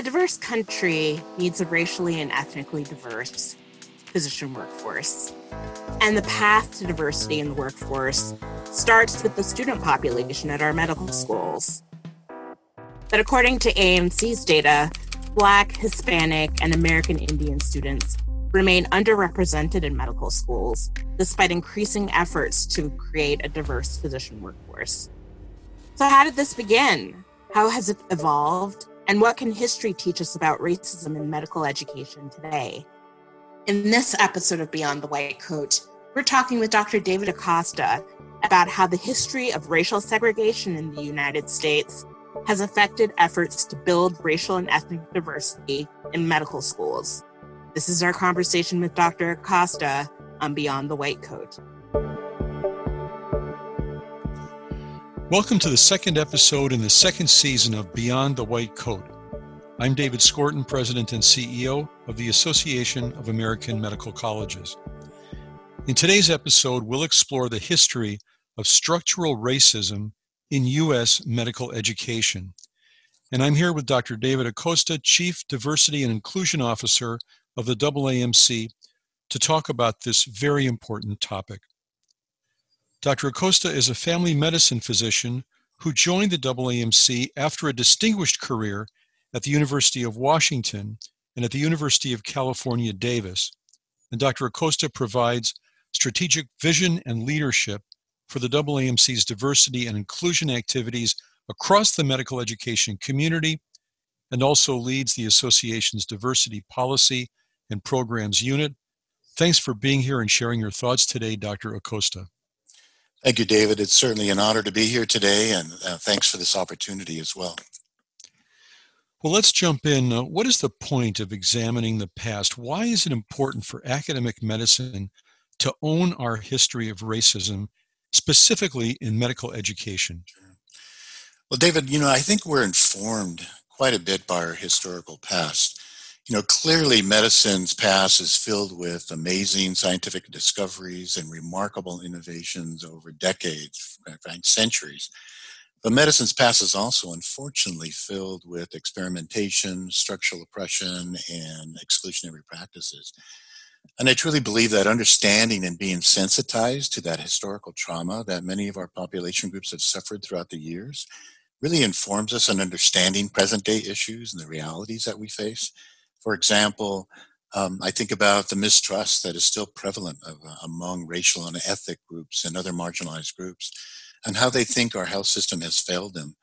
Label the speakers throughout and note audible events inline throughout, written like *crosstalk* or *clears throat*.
Speaker 1: A diverse country needs a racially and ethnically diverse physician workforce. And the path to diversity in the workforce starts with the student population at our medical schools. But according to AAMC's data, Black, Hispanic, and American Indian students remain underrepresented in medical schools, despite increasing efforts to create a diverse physician workforce. So, how did this begin? How has it evolved? And what can history teach us about racism in medical education today? In this episode of Beyond the White Coat, we're talking with Dr. David Acosta about how the history of racial segregation in the United States has affected efforts to build racial and ethnic diversity in medical schools. This is our conversation with Dr. Acosta on Beyond the White Coat.
Speaker 2: Welcome to the second episode in the second season of Beyond the White Coat. I'm David Skorton, President and CEO of the Association of American Medical Colleges. In today's episode, we'll explore the history of structural racism in U.S. medical education. And I'm here with Dr. David Acosta, Chief Diversity and Inclusion Officer of the AAMC, to talk about this very important topic. Dr. Acosta is a family medicine physician who joined the AAMC after a distinguished career at the University of Washington and at the University of California, Davis. And Dr. Acosta provides strategic vision and leadership for the AAMC's diversity and inclusion activities across the medical education community and also leads the association's diversity policy and programs unit. Thanks for being here and sharing your thoughts today, Dr. Acosta.
Speaker 3: Thank you, David. It's certainly an honor to be here today, and uh, thanks for this opportunity as well.
Speaker 2: Well, let's jump in. Uh, what is the point of examining the past? Why is it important for academic medicine to own our history of racism, specifically in medical education?
Speaker 3: Well, David, you know, I think we're informed quite a bit by our historical past. You know, clearly medicine's past is filled with amazing scientific discoveries and remarkable innovations over decades, in fact, centuries. But medicine's past is also unfortunately filled with experimentation, structural oppression, and exclusionary practices. And I truly believe that understanding and being sensitized to that historical trauma that many of our population groups have suffered throughout the years really informs us in understanding present day issues and the realities that we face. For example, um, I think about the mistrust that is still prevalent of, uh, among racial and ethnic groups and other marginalized groups and how they think our health system has failed them.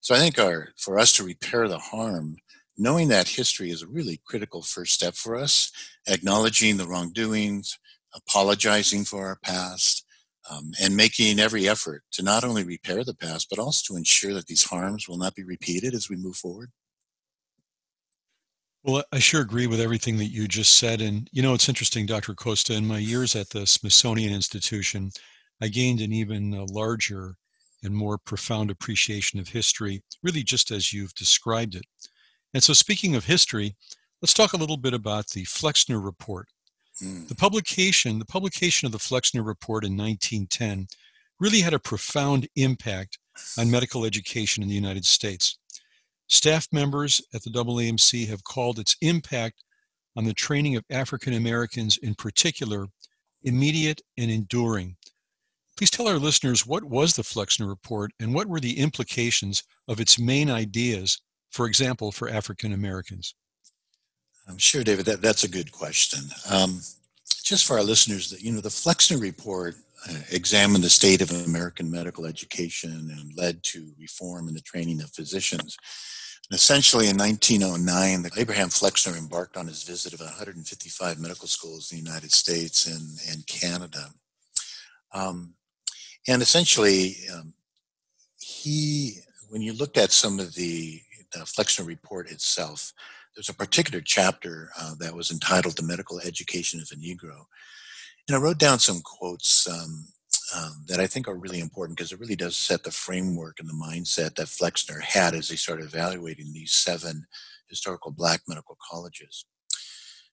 Speaker 3: So I think our, for us to repair the harm, knowing that history is a really critical first step for us, acknowledging the wrongdoings, apologizing for our past, um, and making every effort to not only repair the past, but also to ensure that these harms will not be repeated as we move forward.
Speaker 2: Well, I sure agree with everything that you just said. And, you know, it's interesting, Dr. Acosta, in my years at the Smithsonian Institution, I gained an even uh, larger and more profound appreciation of history, really just as you've described it. And so, speaking of history, let's talk a little bit about the Flexner Report. Mm. The publication, the publication of the Flexner Report in 1910 really had a profound impact on medical education in the United States. Staff members at the AAMC have called its impact on the training of African Americans in particular immediate and enduring. Please tell our listeners what was the Flexner Report and what were the implications of its main ideas, for example, for African Americans.
Speaker 3: I'm sure, David, that, that's a good question. Um, just for our listeners, that you know, the Flexner Report examined the state of American medical education and led to reform in the training of physicians. And essentially, in 1909, Abraham Flexner embarked on his visit of 155 medical schools in the United States and, and Canada. Um, and essentially, um, he, when you looked at some of the, the Flexner report itself, there's a particular chapter uh, that was entitled The Medical Education of a Negro. And I wrote down some quotes um, um, that I think are really important because it really does set the framework and the mindset that Flexner had as he started evaluating these seven historical black medical colleges.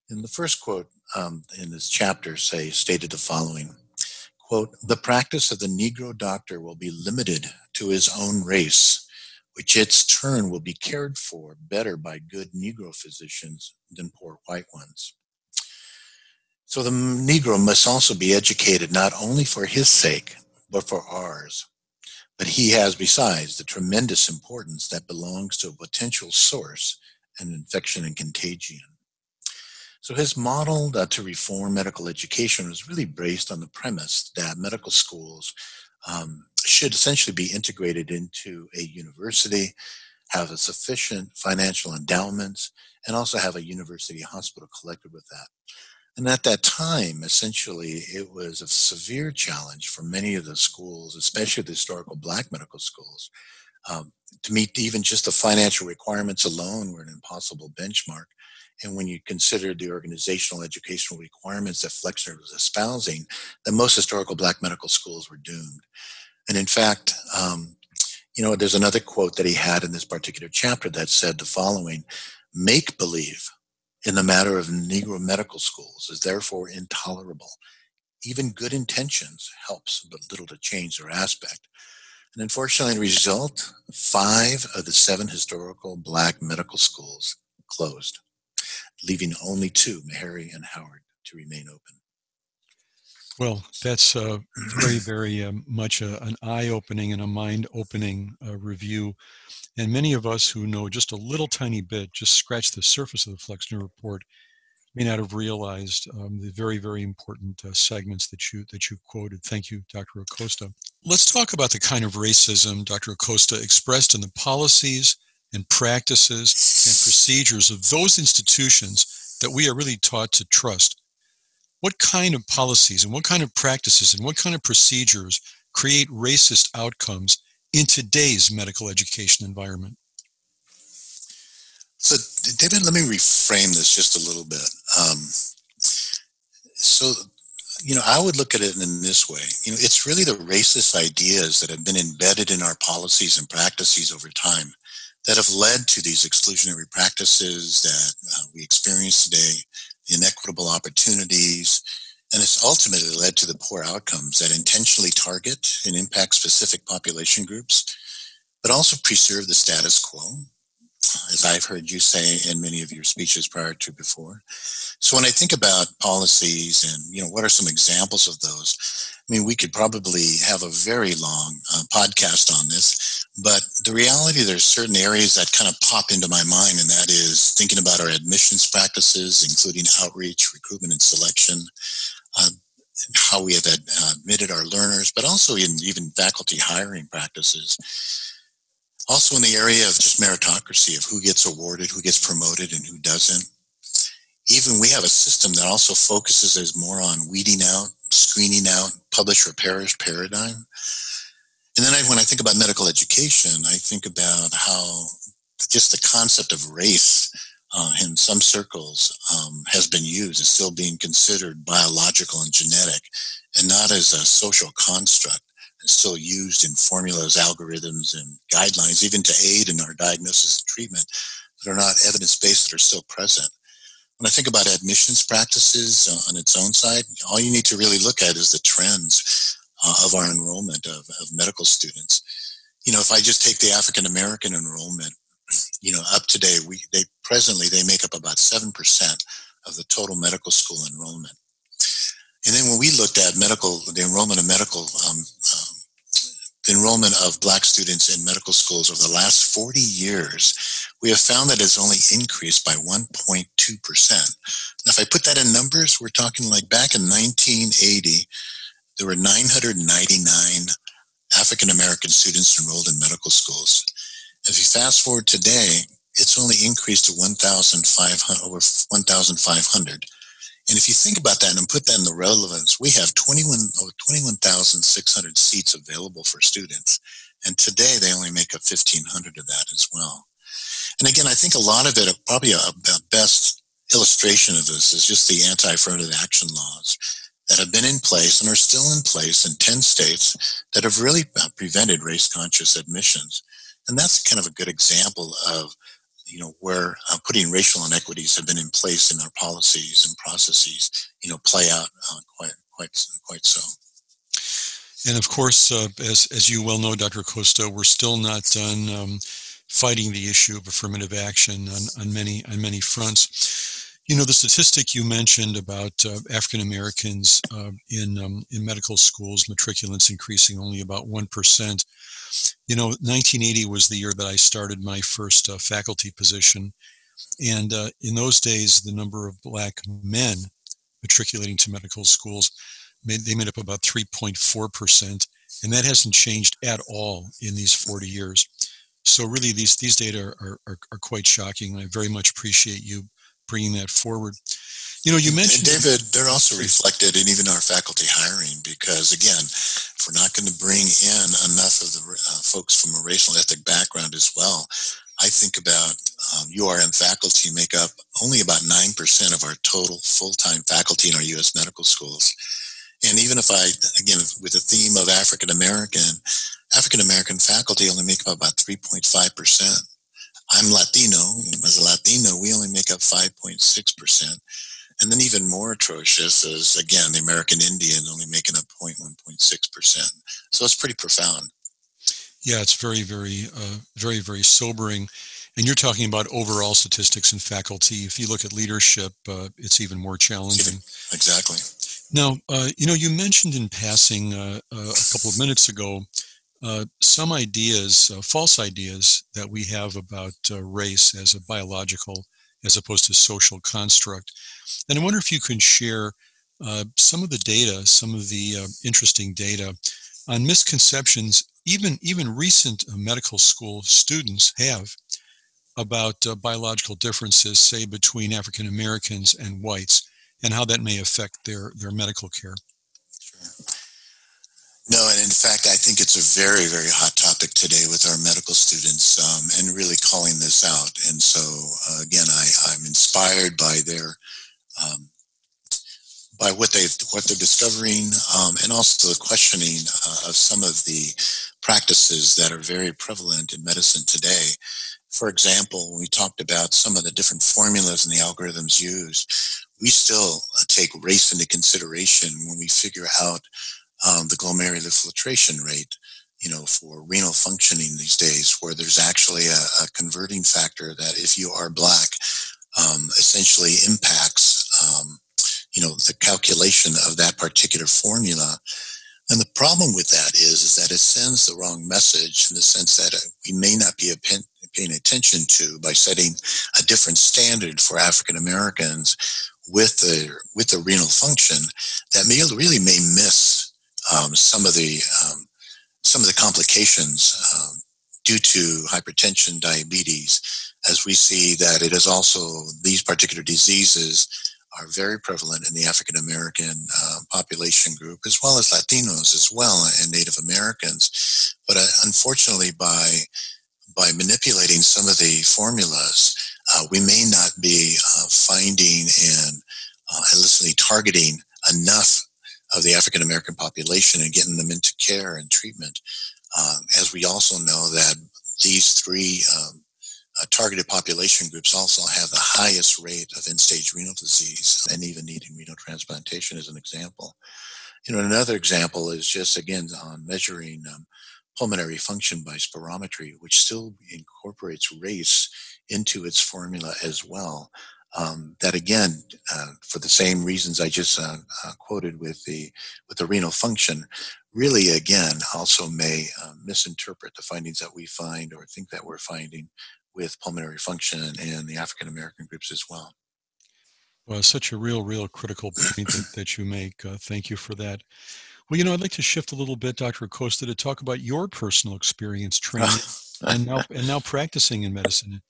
Speaker 3: In the first quote um, in this chapter, say, stated the following quote, the practice of the Negro doctor will be limited to his own race, which its turn will be cared for better by good Negro physicians than poor white ones. So the Negro must also be educated not only for his sake, but for ours. But he has, besides, the tremendous importance that belongs to a potential source and infection and contagion. So his model uh, to reform medical education was really based on the premise that medical schools um, should essentially be integrated into a university, have a sufficient financial endowments, and also have a university hospital connected with that. And at that time, essentially, it was a severe challenge for many of the schools, especially the historical black medical schools, um, to meet even just the financial requirements alone were an impossible benchmark. And when you consider the organizational educational requirements that Flexner was espousing, that most historical black medical schools were doomed. And in fact, um, you know, there's another quote that he had in this particular chapter that said the following make believe in the matter of Negro medical schools is therefore intolerable. Even good intentions helps but little to change their aspect. And unfortunately, the result, five of the seven historical black medical schools closed, leaving only two, Meharry and Howard, to remain open.
Speaker 2: Well, that's uh, very, very uh, much a, an eye opening and a mind opening uh, review. And many of us who know just a little tiny bit, just scratch the surface of the Flexner report, may not have realized um, the very, very important uh, segments that you that you quoted. Thank you, Dr. Acosta. Let's talk about the kind of racism Dr. Acosta expressed in the policies and practices and procedures of those institutions that we are really taught to trust what kind of policies and what kind of practices and what kind of procedures create racist outcomes in today's medical education environment?
Speaker 3: So, David, let me reframe this just a little bit. Um, so, you know, I would look at it in this way. You know, it's really the racist ideas that have been embedded in our policies and practices over time that have led to these exclusionary practices that uh, we experience today opportunities, and it's ultimately led to the poor outcomes that intentionally target and impact specific population groups, but also preserve the status quo, as I've heard you say in many of your speeches prior to before. So when I think about policies and, you know, what are some examples of those? I mean, we could probably have a very long uh, podcast on this, but the reality, there's certain areas that kind of pop into my mind, and that is thinking about our admissions practices, including outreach, recruitment, and selection, uh, how we have uh, admitted our learners, but also in even faculty hiring practices. Also in the area of just meritocracy of who gets awarded, who gets promoted, and who doesn't. Even we have a system that also focuses as more on weeding out, screening out, publish or perish paradigm. And then I, when I think about medical education, I think about how just the concept of race uh, in some circles um, has been used, is still being considered biological and genetic, and not as a social construct. Still used in formulas, algorithms, and guidelines, even to aid in our diagnosis and treatment, that are not evidence-based, that are still present. When I think about admissions practices uh, on its own side, all you need to really look at is the trends uh, of our enrollment of, of medical students. You know, if I just take the African American enrollment, you know, up today, we they presently they make up about seven percent of the total medical school enrollment. And then when we looked at medical, the enrollment of medical, um, enrollment of black students in medical schools over the last 40 years, we have found that it's only increased by 1.2%. Now, if I put that in numbers, we're talking like back in 1980, there were 999 African American students enrolled in medical schools. If you fast forward today, it's only increased to 1,500, over 1,500. And if you think about that and put that in the relevance, we have 21, over 21,600 seats available for students. And today they only make up 1,500 of that as well. And again, I think a lot of it, probably a, a best illustration of this is just the anti-affirmative action laws that have been in place and are still in place in 10 states that have really uh, prevented race conscious admissions. And that's kind of a good example of you know, where uh, putting racial inequities have been in place in our policies and processes, you know, play out uh, quite, quite, quite so.
Speaker 2: And of course, uh, as, as you well know, Dr. Acosta, we're still not done um, fighting the issue of affirmative action on, on, many, on many fronts. You know, the statistic you mentioned about uh, African Americans uh, in, um, in medical schools, matriculants increasing only about 1%. You know, 1980 was the year that I started my first uh, faculty position. And uh, in those days, the number of black men matriculating to medical schools made, they made up about 3.4%, and that hasn't changed at all in these 40 years. So really, these these data are, are, are quite shocking. I very much appreciate you bringing that forward. You know, you mentioned
Speaker 3: and David. They're also reflected in even our faculty hiring because, again, if we're not going to bring in enough of the uh, folks from a racial and ethnic background as well, I think about um, URM faculty make up only about 9% of our total full-time faculty in our U.S. medical schools. And even if I, again, with the theme of African American, African American faculty only make up about 3.5%. I'm Latino. As a Latino, we only make up 5.6%. And then even more atrocious is, again, the American Indian only making up 0.1.6%. So it's pretty profound.
Speaker 2: Yeah, it's very, very, uh, very, very sobering. And you're talking about overall statistics in faculty. If you look at leadership, uh, it's even more challenging.
Speaker 3: Exactly.
Speaker 2: Now, uh, you know, you mentioned in passing uh, uh, a couple of minutes ago uh, some ideas, uh, false ideas that we have about uh, race as a biological as opposed to social construct. And I wonder if you can share uh, some of the data, some of the uh, interesting data on misconceptions even even recent uh, medical school students have about biological differences, say between African Americans and whites and how that may affect their, their medical care.
Speaker 3: Sure. No, and in fact, I think it's a very, very hot topic today with our medical students um, and really calling this out. And so, uh, again, I, I'm inspired by their um, by what they what they're discovering, um, and also the questioning uh, of some of the practices that are very prevalent in medicine today. For example, when we talked about some of the different formulas and the algorithms used, we still uh, take race into consideration when we figure out um, the glomerular filtration rate, you know, for renal functioning these days, where there's actually a, a converting factor that if you are black, um, essentially impacts, um, you know, the calculation of that particular formula. And the problem with that is, is that it sends the wrong message in the sense that uh, we may not be paying attention to by setting a different standard for African Americans with the with the renal function that may really may miss um, some of the um, some of the complications um, due to hypertension, diabetes, as we see that it is also these particular diseases are very prevalent in the African American uh, population group, as well as Latinos as well, and Native Americans. But uh, unfortunately, by by manipulating some of the formulas, uh, we may not be uh, finding and uh, illicitly targeting enough of the African American population and getting them into care and treatment. Um, as we also know that these three um, uh, targeted population groups also have the highest rate of end-stage renal disease and even needing renal transplantation as an example. You know, another example is just again on measuring um, pulmonary function by spirometry, which still incorporates race into its formula as well. Um, that again, uh, for the same reasons I just uh, uh, quoted with the with the renal function, really again also may uh, misinterpret the findings that we find or think that we're finding with pulmonary function and the African American groups as well.
Speaker 2: Well, such a real, real critical point that, that you make. Uh, thank you for that. Well, you know, I'd like to shift a little bit, Dr. Acosta, to talk about your personal experience training *laughs* and now and now practicing in medicine.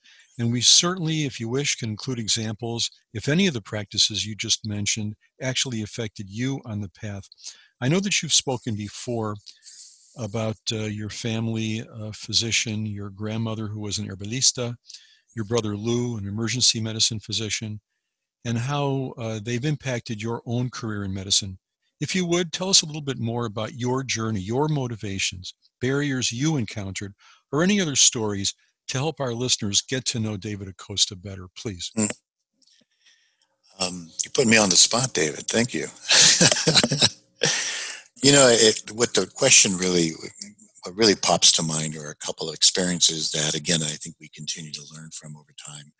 Speaker 2: And we certainly, if you wish, can include examples if any of the practices you just mentioned actually affected you on the path. I know that you've spoken before about uh, your family uh, physician, your grandmother who was an herbalista, your brother Lou, an emergency medicine physician, and how uh, they've impacted your own career in medicine. If you would, tell us a little bit more about your journey, your motivations, barriers you encountered, or any other stories to help our listeners get to know David Acosta better, please. Mm.
Speaker 3: Um, you put me on the spot, David. Thank you. *laughs* You know, it, what the question really, what really pops to mind are a couple of experiences that, again, I think we continue to learn from over time.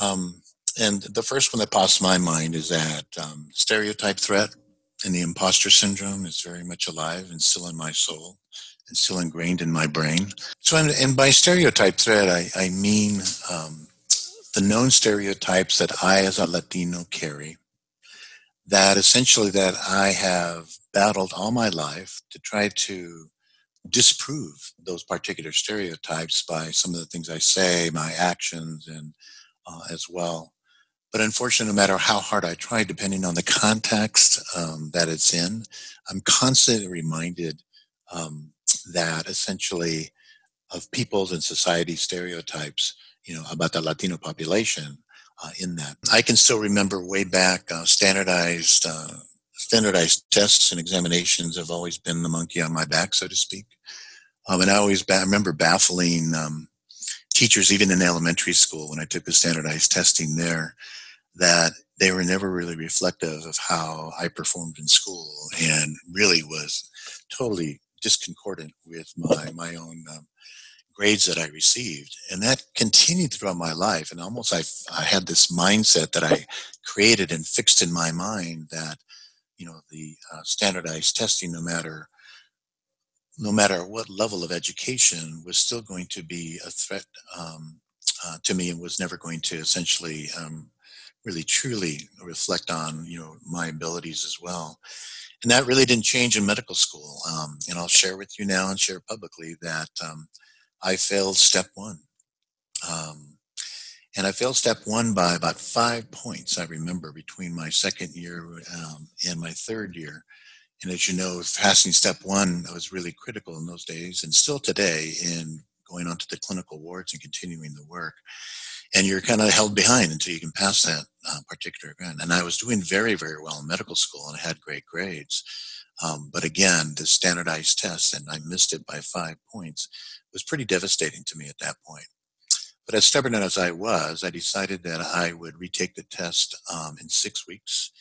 Speaker 3: Um, and the first one that pops to my mind is that um, stereotype threat and the imposter syndrome is very much alive and still in my soul still ingrained in my brain. So, and by stereotype threat, I, I mean um, the known stereotypes that I, as a Latino, carry. That essentially that I have battled all my life to try to disprove those particular stereotypes by some of the things I say, my actions, and uh, as well. But unfortunately, no matter how hard I try, depending on the context um, that it's in, I'm constantly reminded um, that essentially of people's and society stereotypes, you know, about the Latino population uh, in that. I can still remember way back uh, standardized uh, standardized tests and examinations have always been the monkey on my back, so to speak. Um, and I always ba- remember baffling um, teachers, even in elementary school, when I took the standardized testing there, that they were never really reflective of how I performed in school and really was totally discordant with my, my own um, grades that I received. And that continued throughout my life. And almost I, I had this mindset that I created and fixed in my mind that, you know, the uh, standardized testing, no matter no matter what level of education, was still going to be a threat um, uh, to me and was never going to essentially um, really truly reflect on you know my abilities as well and that really didn't change in medical school um, and i'll share with you now and share publicly that um, i failed step one. Um, and i failed step one by about five points i remember between my second year um, and my third year. And as you know passing step one was really critical in those days and still today in going on to the clinical wards and continuing the work and you're kind of held behind until you can pass that uh, particular event. And I was doing very, very well in medical school and had great grades. Um, but again, the standardized test, and I missed it by five points, was pretty devastating to me at that point. But as stubborn as I was, I decided that I would retake the test um, in six weeks,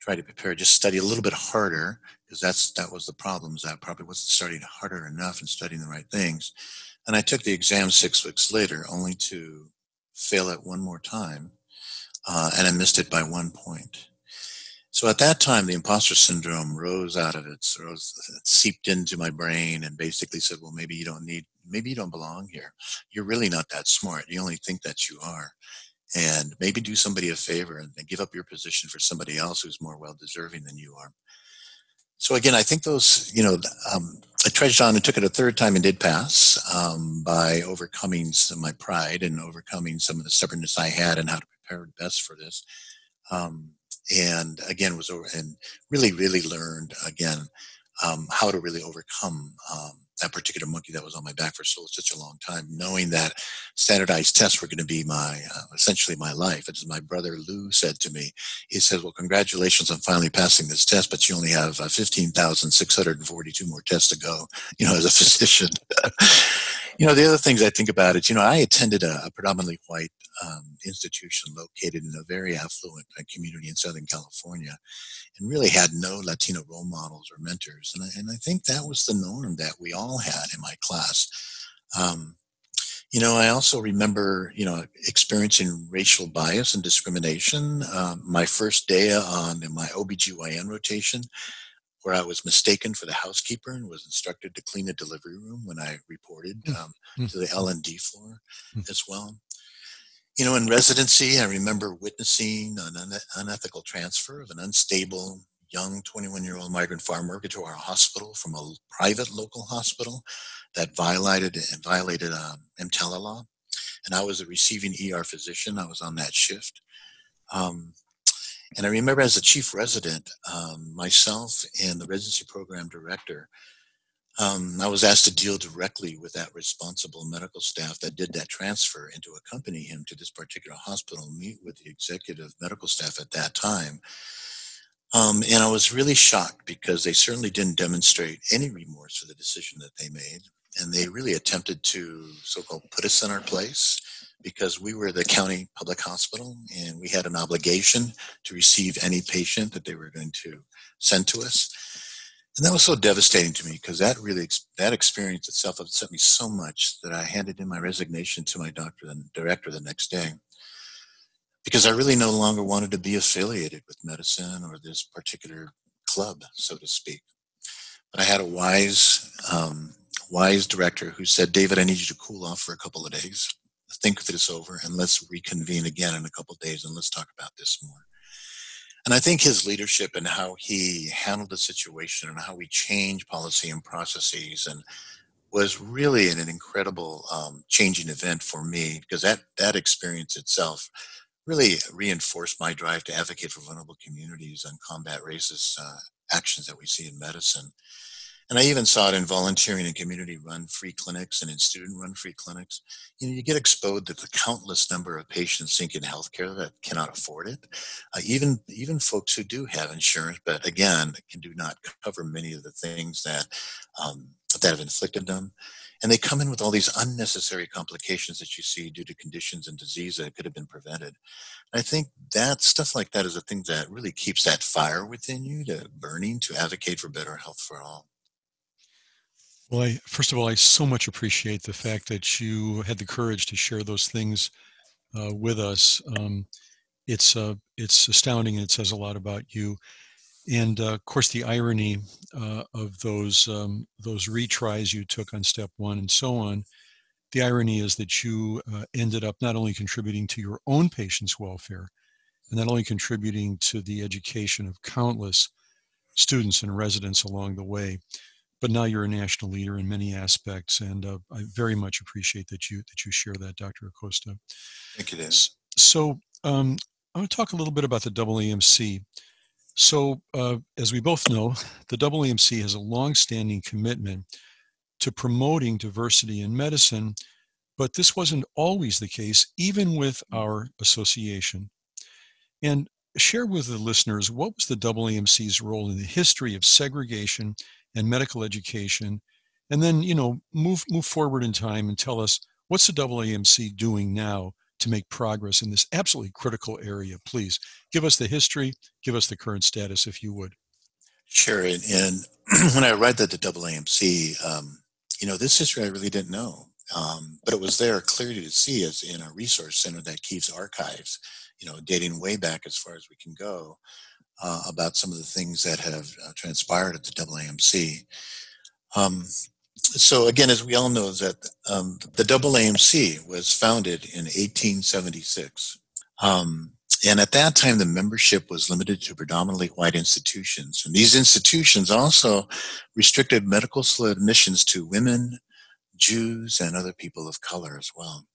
Speaker 3: try to prepare, just study a little bit harder, because that's that was the problems. I probably wasn't studying harder enough and studying the right things. And I took the exam six weeks later, only to fail it one more time, uh, and I missed it by one point. So at that time, the imposter syndrome rose out of it, rose, it seeped into my brain, and basically said, "Well, maybe you don't need, maybe you don't belong here. You're really not that smart. You only think that you are." And maybe do somebody a favor and give up your position for somebody else who's more well deserving than you are. So again, I think those, you know, um, I trudged on and took it a third time and did pass um, by overcoming some of my pride and overcoming some of the stubbornness I had and how to prepare best for this. Um, and again, was over and really, really learned again um, how to really overcome um, that particular monkey that was on my back for so such a long time, knowing that standardized tests were going to be my uh, essentially my life. As my brother Lou said to me, he said, "Well, congratulations on finally passing this test, but you only have uh, fifteen thousand six hundred and forty-two more tests to go." You know, as a *laughs* physician. *laughs* you know, the other things I think about it, you know, I attended a, a predominantly white um, institution located in a very affluent uh, community in Southern California and really had no Latino role models or mentors. And I, and I think that was the norm that we all had in my class. Um, you know, I also remember, you know, experiencing racial bias and discrimination. Um, my first day on my OBGYN rotation, where I was mistaken for the housekeeper and was instructed to clean the delivery room when I reported hmm. um, mm-hmm. to the L&D floor mm-hmm. as well. You know, in residency, I remember witnessing an unethical transfer of an unstable young 21 year old migrant farm worker to our hospital from a private local hospital that violated and violated um, EMTALA law. And I was a receiving ER physician. I was on that shift. Um, and I remember as a chief resident, um, myself and the residency program director um, I was asked to deal directly with that responsible medical staff that did that transfer and to accompany him to this particular hospital, meet with the executive medical staff at that time. Um, and I was really shocked because they certainly didn't demonstrate any remorse for the decision that they made. And they really attempted to so called put us in our place because we were the county public hospital and we had an obligation to receive any patient that they were going to send to us. And that was so devastating to me because that really, that experience itself upset me so much that I handed in my resignation to my doctor and director the next day because I really no longer wanted to be affiliated with medicine or this particular club, so to speak. But I had a wise, um, wise director who said, David, I need you to cool off for a couple of days, think this over, and let's reconvene again in a couple days and let's talk about this more. And I think his leadership and how he handled the situation and how we changed policy and processes and was really an, incredible um, changing event for me because that that experience itself really reinforced my drive to advocate for vulnerable communities and combat racist uh, actions that we see in medicine. And I even saw it in volunteering and community run free clinics and in student run free clinics. You know, you get exposed to the countless number of patients seeking healthcare that cannot afford it. Uh, even, even folks who do have insurance, but again, can do not cover many of the things that, um, that have inflicted them. And they come in with all these unnecessary complications that you see due to conditions and disease that could have been prevented. And I think that stuff like that is a thing that really keeps that fire within you to burning to advocate for better health for all.
Speaker 2: Well, I, first of all, I so much appreciate the fact that you had the courage to share those things uh, with us. Um, it's uh, it's astounding, and it says a lot about you. And uh, of course, the irony uh, of those um, those retries you took on step one and so on. The irony is that you uh, ended up not only contributing to your own patients' welfare, and not only contributing to the education of countless students and residents along the way, but now you're a national leader in many aspects, and uh, I very much appreciate that you that you share that, Dr. Acosta.
Speaker 3: Thank you, Dan.
Speaker 2: So um, I want to talk a little bit about the AAMC. So, uh, as we both know, the AAMC has a long-standing commitment to promoting diversity in medicine, but this wasn't always the case, even with our association. And share with the listeners what was the AAMC's role in the history of segregation and medical education, and then you know move move forward in time and tell us what's the AAMC doing now to make progress in this absolutely critical area. Please give us the history, give us the current status, if you would.
Speaker 3: Sure. And, and *clears throat* when I read that the AAMC, um, you know, this history I really didn't know. Um, but it was there clearly to see as in a resource center that keeps archives, you know, dating way back as far as we can go uh, about some of the things that have uh, transpired at the AAMC. Um, so again, as we all know, that um, the AAMC was founded in 1876. Um, and at that time, the membership was limited to predominantly white institutions. And these institutions also restricted medical school admissions to women, Jews, and other people of color as well.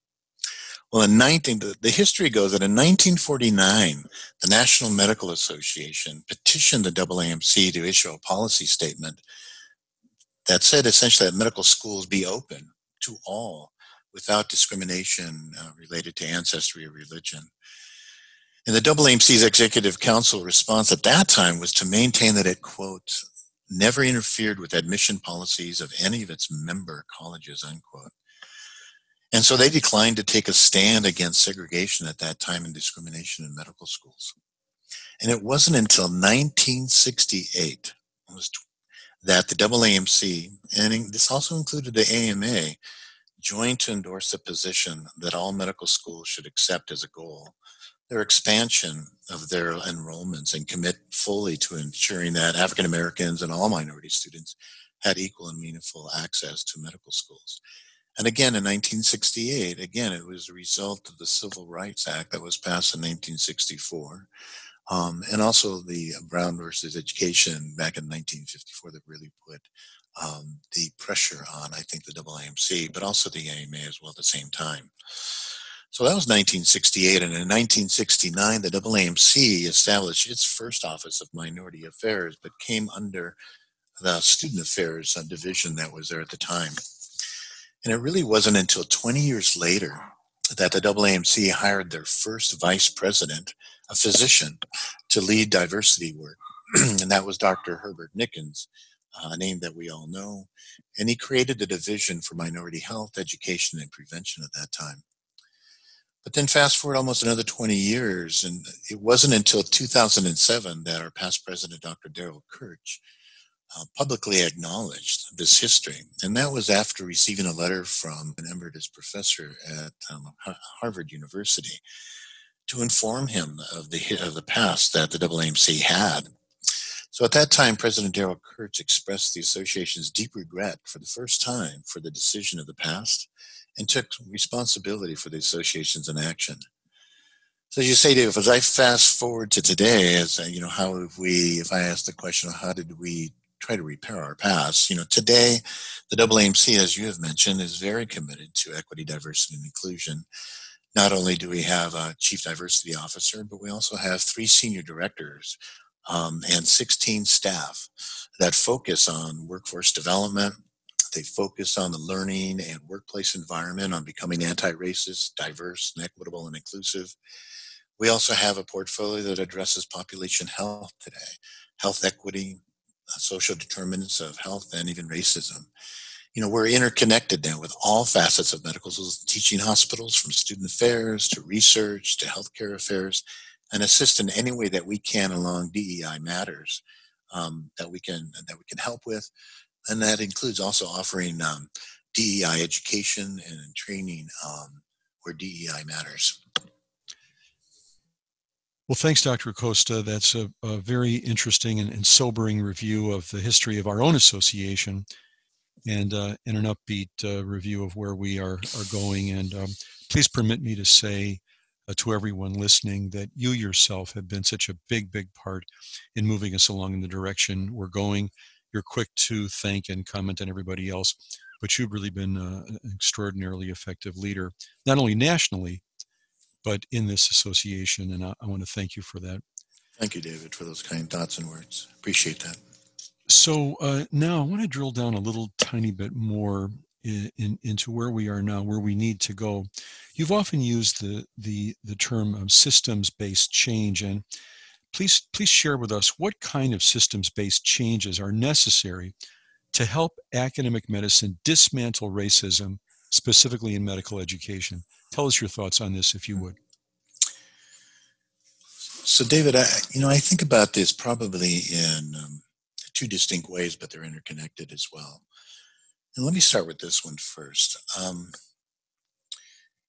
Speaker 3: Well, in 19, the, the history goes that in 1949, the National Medical Association petitioned the AAMC to issue a policy statement that said essentially that medical schools be open to all without discrimination uh, related to ancestry or religion. And the AAMC's Executive Council response at that time was to maintain that it, quote, never interfered with admission policies of any of its member colleges, unquote. And so they declined to take a stand against segregation at that time and discrimination in medical schools. And it wasn't until 1968 that the AAMC, and this also included the AMA, joined to endorse the position that all medical schools should accept as a goal their expansion of their enrollments and commit fully to ensuring that African Americans and all minority students had equal and meaningful access to medical schools. And again, in 1968, again, it was a result of the Civil Rights Act that was passed in 1964. Um, and also the Brown versus Education back in 1954 that really put um, the pressure on, I think, the AAMC, but also the AMA as well at the same time. So that was 1968, and in 1969, the AAMC established its first Office of Minority Affairs, but came under the Student Affairs division that was there at the time. And it really wasn't until 20 years later that the AAMC hired their first vice president, a physician, to lead diversity work. *clears throat* and that was Dr. Herbert Nickens, uh, a name that we all know. And he created the Division for Minority Health, Education, and Prevention at that time. But then fast forward almost another 20 years, and it wasn't until 2007 that our past president, Dr. Darrell Kirch, uh, publicly acknowledged this history. And that was after receiving a letter from an emeritus professor at um, Harvard University to inform him of the, of the past that the AAMC had. So at that time, President Darrell Kirch expressed the association's deep regret for the first time for the decision of the past and took responsibility for the association's inaction. So as you say, Dave, as I fast forward to today, as you know, how have we, if I ask the question, how did we try to repair our past. You know, today, the AAMC, as you have mentioned, is very committed to equity, diversity, and inclusion. Not only do we have a chief diversity officer, but we also have three senior directors um, and 16 staff that focus on workforce development. They focus on the learning and workplace environment, on becoming anti racist, diverse, and equitable and inclusive. We also have a portfolio that addresses population health today, health equity, social determinants of health and even racism. You know, we're interconnected now with all facets of medical schools, teaching hospitals, from student affairs to research to healthcare affairs, and assist in any way that we can along DEI matters um, that we can that we can help with, and that includes also offering um, DEI education and training um, where DEI matters.
Speaker 2: Well, thanks, Dr. Acosta. That's a, a very interesting and, and, sobering review of the history of our own association and, uh, and an upbeat uh, review of where we are, are going. And um, please permit me to say uh, to everyone listening that you yourself have been such a big, big part in moving us along in the direction we're going. You're quick to thank and comment on everybody else, but you've really been uh, an extraordinarily effective leader, not only nationally, but in this association. And I, I want to thank you for that.
Speaker 3: Thank you, David, for those kind thoughts and words. Appreciate that.
Speaker 2: So uh, now I want to drill down a little tiny bit more in, in, into where we are now, where we need to go. You've often used the the the term of systems-based change, and please please share with us what kind of systems-based changes are necessary to help academic medicine dismantle racism, specifically in medical education. Tell us your thoughts on this, if you would.
Speaker 3: So, David, I, you know, I think about this probably in um, two distinct ways, but they're interconnected as well. And let me start with this one first. Um,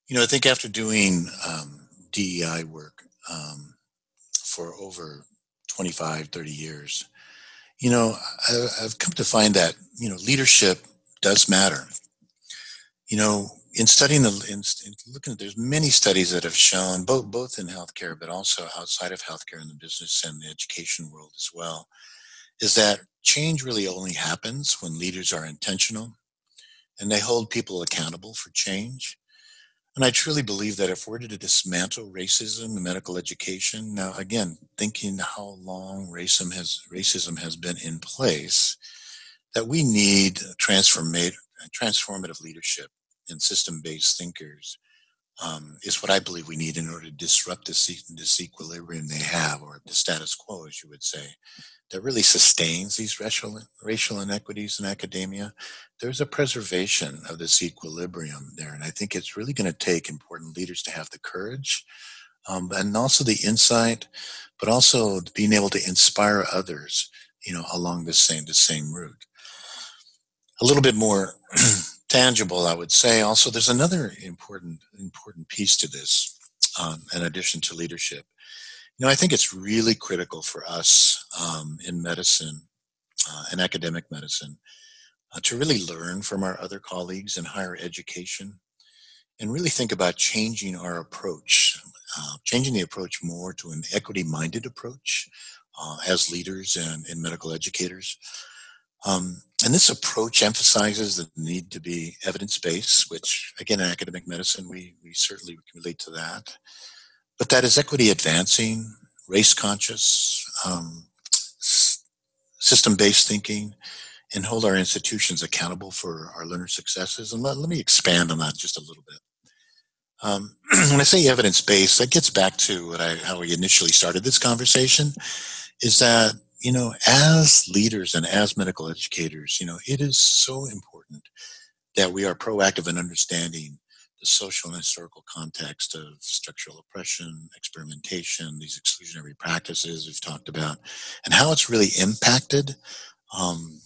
Speaker 3: you know, I think after doing um, DEI work um, for over 25, 30 years, you know, I, I've come to find that, you know, leadership does matter. You know, in studying the in, in, looking at there's many studies that have shown both both in healthcare but also outside of healthcare in the business and the education world as well is that change really only happens when leaders are intentional and they hold people accountable for change. And i truly believe that if we're to dismantle racism in medical education now again thinking how long racism has racism has been in place that we need transformative transformative leadership and system-based thinkers um, is what I believe we need in order to disrupt this, this equilibrium they have, or the status quo, as you would say, that really sustains these racial, racial inequities in academia. There's a preservation of this equilibrium there, and I think it's really going to take important leaders to have the courage um, and also the insight, but also being able to inspire others, you know, along the same the same route. A little bit more *clears throat* tangible, I would say. Also, there's another important important piece to this, um, in addition to leadership. You know, I think it's really critical for us um, in medicine, uh, in academic medicine, uh, to really learn from our other colleagues in higher education, and really think about changing our approach, uh, changing the approach more to an equity-minded approach uh, as leaders and, and medical educators. Um, and this approach emphasizes the need to be evidence-based, which again, in academic medicine, we, we certainly can relate to that. But that is equity advancing, race conscious, um, system-based thinking, and hold our institutions accountable for our learner successes. And let, let me expand on that just a little bit. Um, *clears throat* when I say evidence-based, that gets back to what I, how we initially started this conversation, is that you know, as leaders and as medical educators, you know, it is so important that we are proactive in understanding the social and historical context of structural oppression, experimentation, these exclusionary practices we've talked about, and how it's really impacted um,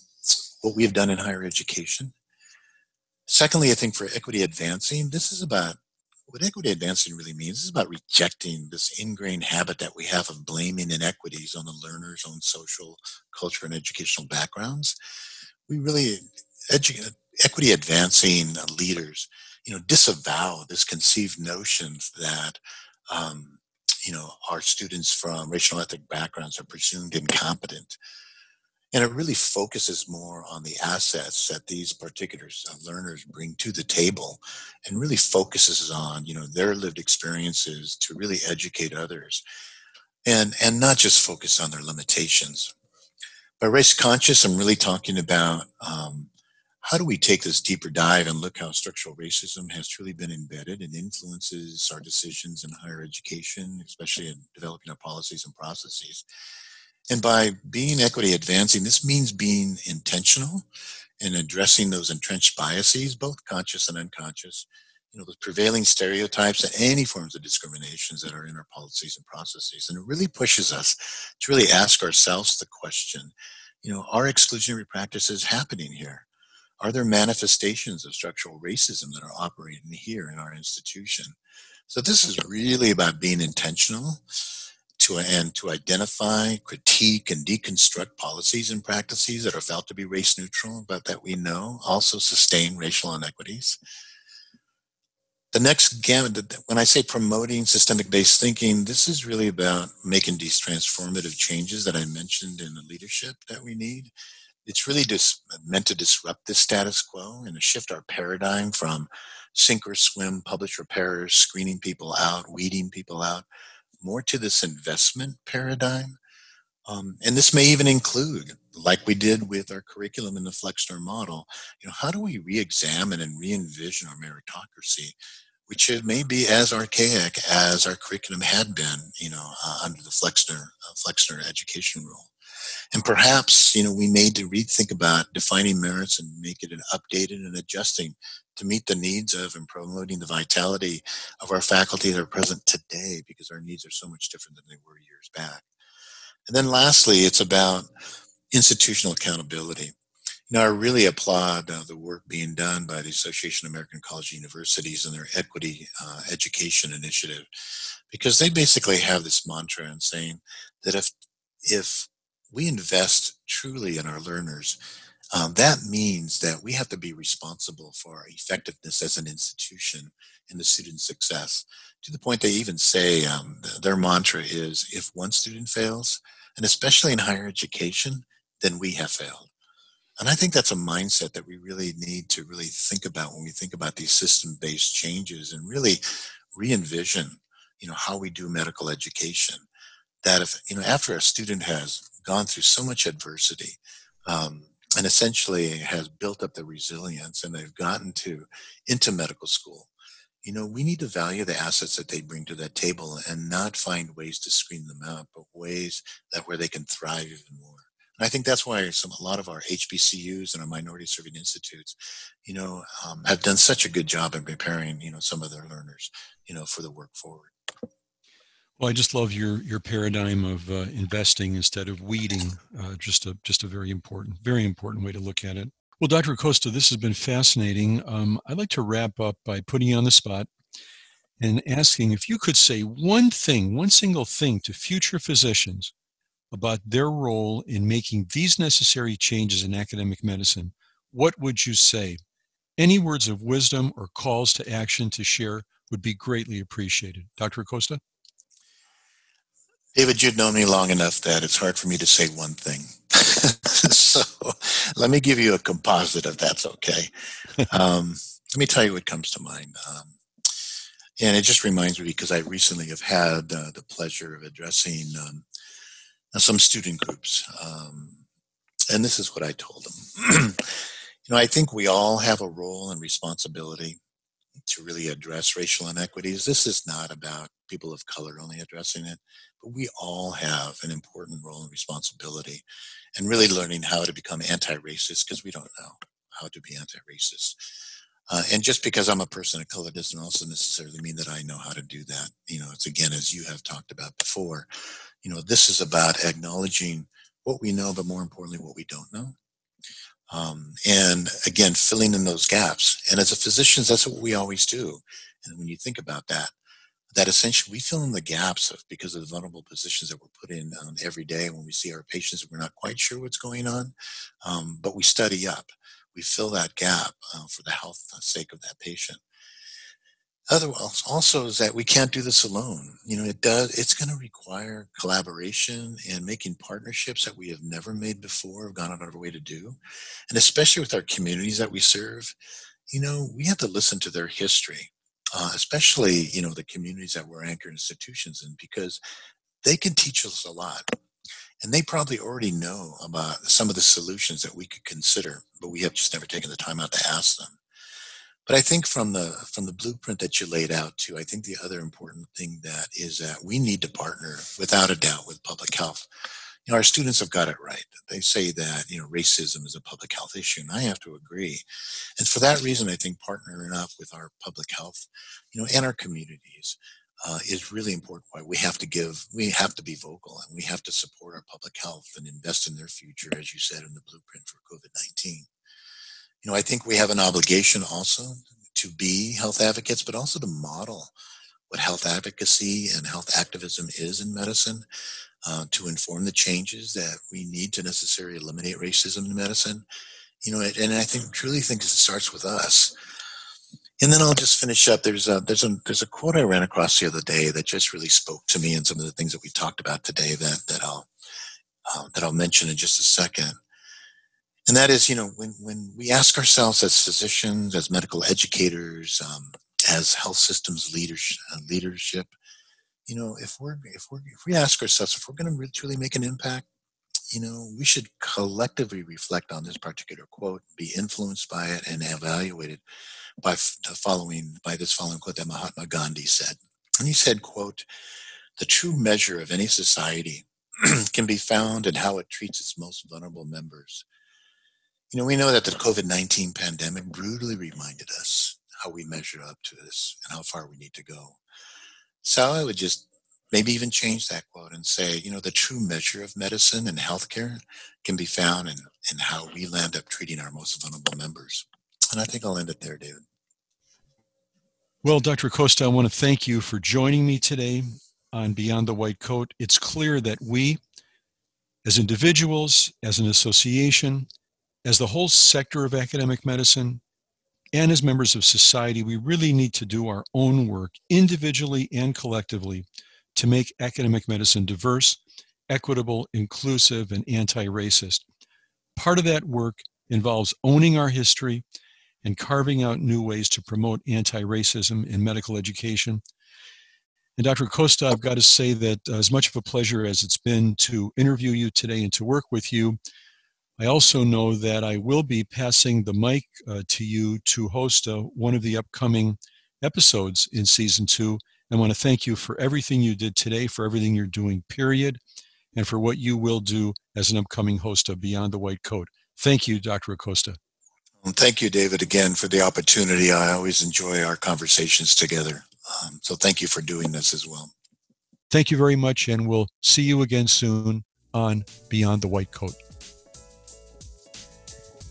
Speaker 3: what we have done in higher education. Secondly, I think for equity advancing, this is about what equity advancing really means is about rejecting this ingrained habit that we have of blaming inequities on the learner's own social, culture, and educational backgrounds. We really, edu- equity advancing leaders, you know, disavow this conceived notions that, um, you know, our students from racial ethnic backgrounds are presumed incompetent and it really focuses more on the assets that these particular uh, learners bring to the table and really focuses on you know their lived experiences to really educate others and and not just focus on their limitations. By race conscious i'm really talking about um, how do we take this deeper dive and look how structural racism has truly been embedded and influences our decisions in higher education especially in developing our policies and processes and by being equity advancing, this means being intentional and addressing those entrenched biases, both conscious and unconscious, you know, the prevailing stereotypes and any forms of discriminations that are in our policies and processes. And it really pushes us to really ask ourselves the question, you know, are exclusionary practices happening here? Are there manifestations of structural racism that are operating here in our institution? So this is really about being intentional to and to identify, critique, and deconstruct policies and practices that are felt to be race neutral, but that we know also sustain racial inequities. The next gamut, when I say promoting systemic based thinking, this is really about making these transformative changes that I mentioned in the leadership that we need. It's really just meant to disrupt the status quo and to shift our paradigm from sink or swim, publish repairers, screening people out, weeding people out, more to this investment paradigm. Um, and this may even include, like we did with our curriculum in the Flexner model, you know, how do we re-examine and re-envision our meritocracy, which may be as archaic as our curriculum had been, you know, uh, under the Flexner uh, Flexner education rule. And perhaps, you know, we need to rethink about defining merits and make it an updated and adjusting to meet the needs of and promoting the vitality of our faculty that are present today because our needs are so much different than they were years back. And then lastly, it's about institutional accountability. You know, I really applaud uh, the work being done by the Association of American College Universities and their equity uh, education initiative, because they basically have this mantra and saying that if if we invest truly in our learners, um, that means that we have to be responsible for our effectiveness as an institution and the student success to the point they even say um, their mantra is if one student fails, and especially in higher education, then we have failed. And I think that's a mindset that we really need to really think about when we think about these system-based changes and really re-envision, you know, how we do medical education. That if, you know, after a student has gone through so much adversity, um, and essentially has built up the resilience and they've gotten to into medical school. You know we need to value the assets that they bring to that table and not find ways to screen them out but ways that where they can thrive even more. And i think that's why some a lot of our hbcus and our minority serving institutes you know um, have done such a good job in preparing you know some of their learners you know for the work forward
Speaker 2: well, I just love your your paradigm of uh, investing instead of weeding. Uh, just a just a very important, very important way to look at it. Well, Dr. Acosta, this has been fascinating. Um, I'd like to wrap up by putting you on the spot and asking if you could say one thing, one single thing to future physicians about their role in making these necessary changes in academic medicine. What would you say? Any words of wisdom or calls to action to share would be greatly appreciated. Dr. Acosta?
Speaker 3: David, you've known me long enough that it's hard for me to say one thing. *laughs* so let me give you a composite if that's okay. *laughs* Um, let me tell you what comes to mind. Um, and it just reminds me because I recently have had uh, the pleasure of addressing um, some student groups. Um, and this is what I told them. *clears throat* you know, I think we all have a role and responsibility to really address racial inequities. This is not about people of color only addressing it, but we all have an important role and responsibility and really learning how to become anti-racist because we don't know how to be anti-racist. Uh, and just because I'm a person of color doesn't also necessarily mean that I know how to do that. You know, it's again, as you have talked about before, you know, this is about acknowledging what we know, but more importantly, what we don't know. Um, and again, filling in those gaps. And as a physicians, that's what we always do. And when you think about that, that essentially we fill in the gaps of because of the vulnerable positions that we're put in um, every day when we see our patients we're not quite sure what's going on um, but we study up we fill that gap uh, for the health sake of that patient otherwise also is that we can't do this alone. You know it does it's going to require collaboration and making partnerships that we have never made before have gone out of our way to do. And especially with our communities that we serve you know we have to listen to their history uh, especially you know the communities that we're anchor institutions in because they can teach us a lot. And they probably already know about some of the solutions that we could consider but we have just never taken the time out to ask them but i think from the from the blueprint that you laid out too i think the other important thing that is that we need to partner without a doubt with public health you know, our students have got it right. They say that, you know, racism is a public health issue, and I have to agree. And for that reason, I think partnering up with our public health, you know, and our communities uh, is really important. Why we have to give, we have to be vocal, and we have to support our public health and invest in their future, as you said in the blueprint for COVID 19. You know, I think we have an obligation also to be health advocates, but also to model what health advocacy and health activism is in medicine uh, to inform the changes that we need to necessarily eliminate racism in medicine. You know, and I think truly think it starts with us. And then I'll just finish up. There's a there's a there's a quote I ran across the other day that just really spoke to me and some of the things that we talked about today that that I'll uh, that I'll mention in just a second. And that is, you know, when when we ask ourselves as physicians, as medical educators, um, as health systems leaders, uh, leadership, you know, if we're if we if we ask ourselves if we're going to truly make an impact, you know, we should collectively reflect on this particular quote, be influenced by it, and evaluated by the following by this following quote that Mahatma Gandhi said. And he said, "quote The true measure of any society *clears throat* can be found in how it treats its most vulnerable members." You know, we know that the COVID 19 pandemic brutally reminded us how we measure up to this and how far we need to go. So I would just maybe even change that quote and say, you know, the true measure of medicine and healthcare can be found in, in how we land up treating our most vulnerable members. And I think I'll end it there, David.
Speaker 2: Well, Dr. Acosta, I want to thank you for joining me today on Beyond the White Coat. It's clear that we, as individuals, as an association, as the whole sector of academic medicine, and as members of society, we really need to do our own work individually and collectively to make academic medicine diverse, equitable, inclusive, and anti racist. Part of that work involves owning our history and carving out new ways to promote anti racism in medical education. And Dr. Acosta, I've got to say that uh, as much of a pleasure as it's been to interview you today and to work with you, I also know that I will be passing the mic uh, to you to host uh, one of the upcoming episodes in season two. I want to thank you for everything you did today, for everything you're doing, period, and for what you will do as an upcoming host of Beyond the White Coat. Thank you, Dr. Acosta.
Speaker 3: thank you, David, again for the opportunity. I always enjoy our conversations together. Um, so thank you for doing this as well.
Speaker 2: Thank you very much, and we'll see you again soon on Beyond the White Coat.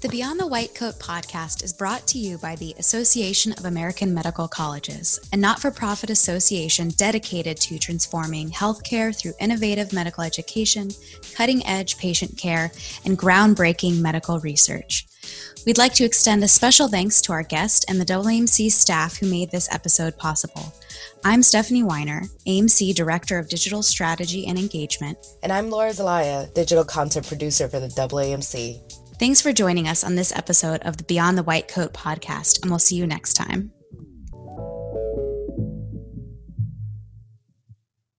Speaker 4: The Beyond the White Coat podcast is brought to you by the Association of American Medical Colleges, a not for profit association dedicated to transforming healthcare through innovative medical education, cutting edge patient care, and groundbreaking medical research. We'd like to extend a special thanks to our guest and the AAMC staff who made this episode possible. I'm Stephanie Weiner, AAMC Director of Digital Strategy and Engagement.
Speaker 5: And I'm Laura Zelaya, Digital Content Producer for the AAMC.
Speaker 4: Thanks for joining us on this episode of the Beyond the White Coat podcast, and we'll see you next time.